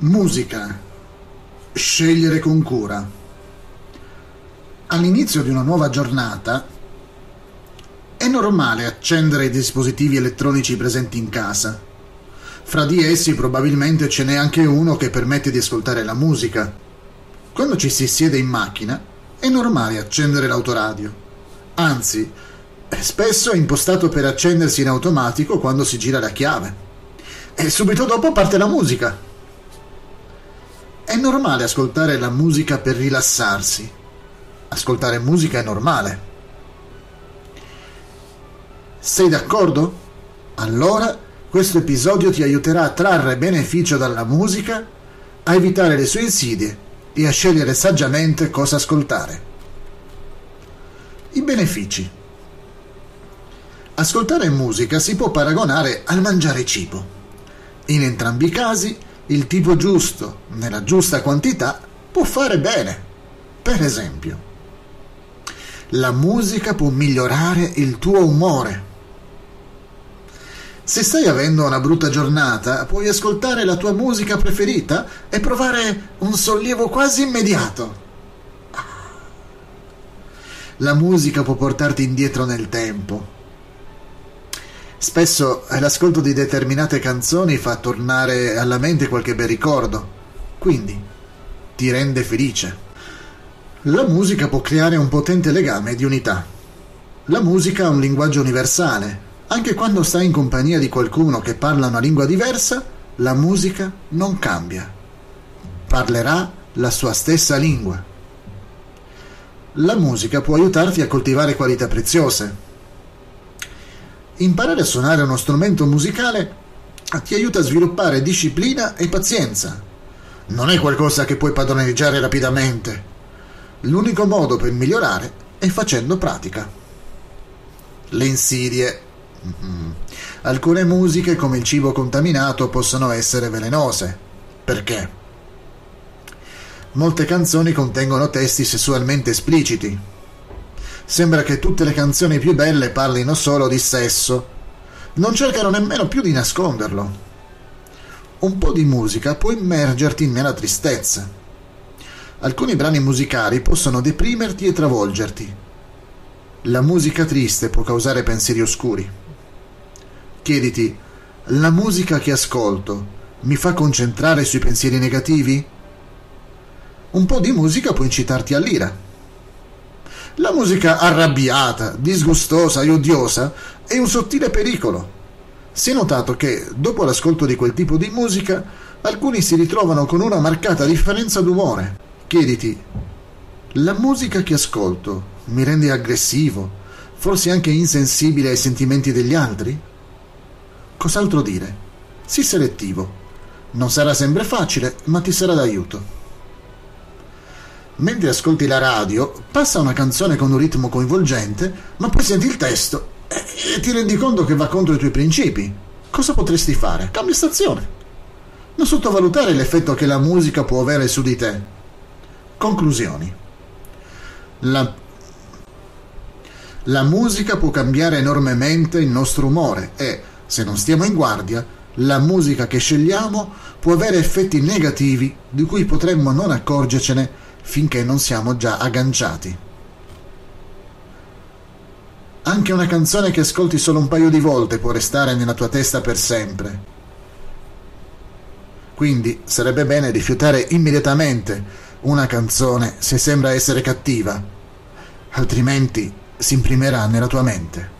Musica. Scegliere con cura. All'inizio di una nuova giornata è normale accendere i dispositivi elettronici presenti in casa. Fra di essi probabilmente ce n'è anche uno che permette di ascoltare la musica. Quando ci si siede in macchina è normale accendere l'autoradio. Anzi, spesso è impostato per accendersi in automatico quando si gira la chiave. E subito dopo parte la musica. È normale ascoltare la musica per rilassarsi. Ascoltare musica è normale. Sei d'accordo? Allora questo episodio ti aiuterà a trarre beneficio dalla musica, a evitare le sue insidie e a scegliere saggiamente cosa ascoltare. I benefici. Ascoltare musica si può paragonare al mangiare cibo. In entrambi i casi il tipo giusto, nella giusta quantità, può fare bene. Per esempio, la musica può migliorare il tuo umore. Se stai avendo una brutta giornata, puoi ascoltare la tua musica preferita e provare un sollievo quasi immediato. La musica può portarti indietro nel tempo, Spesso l'ascolto di determinate canzoni fa tornare alla mente qualche bel ricordo, quindi ti rende felice. La musica può creare un potente legame di unità. La musica ha un linguaggio universale. Anche quando stai in compagnia di qualcuno che parla una lingua diversa, la musica non cambia. Parlerà la sua stessa lingua. La musica può aiutarti a coltivare qualità preziose, Imparare a suonare uno strumento musicale ti aiuta a sviluppare disciplina e pazienza. Non è qualcosa che puoi padroneggiare rapidamente. L'unico modo per migliorare è facendo pratica. Le insidie. Mm-hmm. Alcune musiche, come il cibo contaminato, possono essere velenose. Perché? Molte canzoni contengono testi sessualmente espliciti, Sembra che tutte le canzoni più belle parlino solo di sesso. Non cercano nemmeno più di nasconderlo. Un po' di musica può immergerti nella tristezza. Alcuni brani musicali possono deprimerti e travolgerti. La musica triste può causare pensieri oscuri. Chiediti, la musica che ascolto mi fa concentrare sui pensieri negativi? Un po' di musica può incitarti all'ira la musica arrabbiata, disgustosa e odiosa è un sottile pericolo. Si è notato che, dopo l'ascolto di quel tipo di musica, alcuni si ritrovano con una marcata differenza d'umore. Chiediti, la musica che ascolto mi rende aggressivo, forse anche insensibile ai sentimenti degli altri? Cos'altro dire? Sii selettivo. Non sarà sempre facile, ma ti sarà d'aiuto. Mentre ascolti la radio, passa una canzone con un ritmo coinvolgente, ma poi senti il testo e ti rendi conto che va contro i tuoi principi. Cosa potresti fare? Cambia stazione. Non sottovalutare l'effetto che la musica può avere su di te. Conclusioni. La, la musica può cambiare enormemente il nostro umore e, se non stiamo in guardia, la musica che scegliamo può avere effetti negativi di cui potremmo non accorgercene finché non siamo già agganciati. Anche una canzone che ascolti solo un paio di volte può restare nella tua testa per sempre. Quindi sarebbe bene rifiutare immediatamente una canzone se sembra essere cattiva, altrimenti si imprimerà nella tua mente.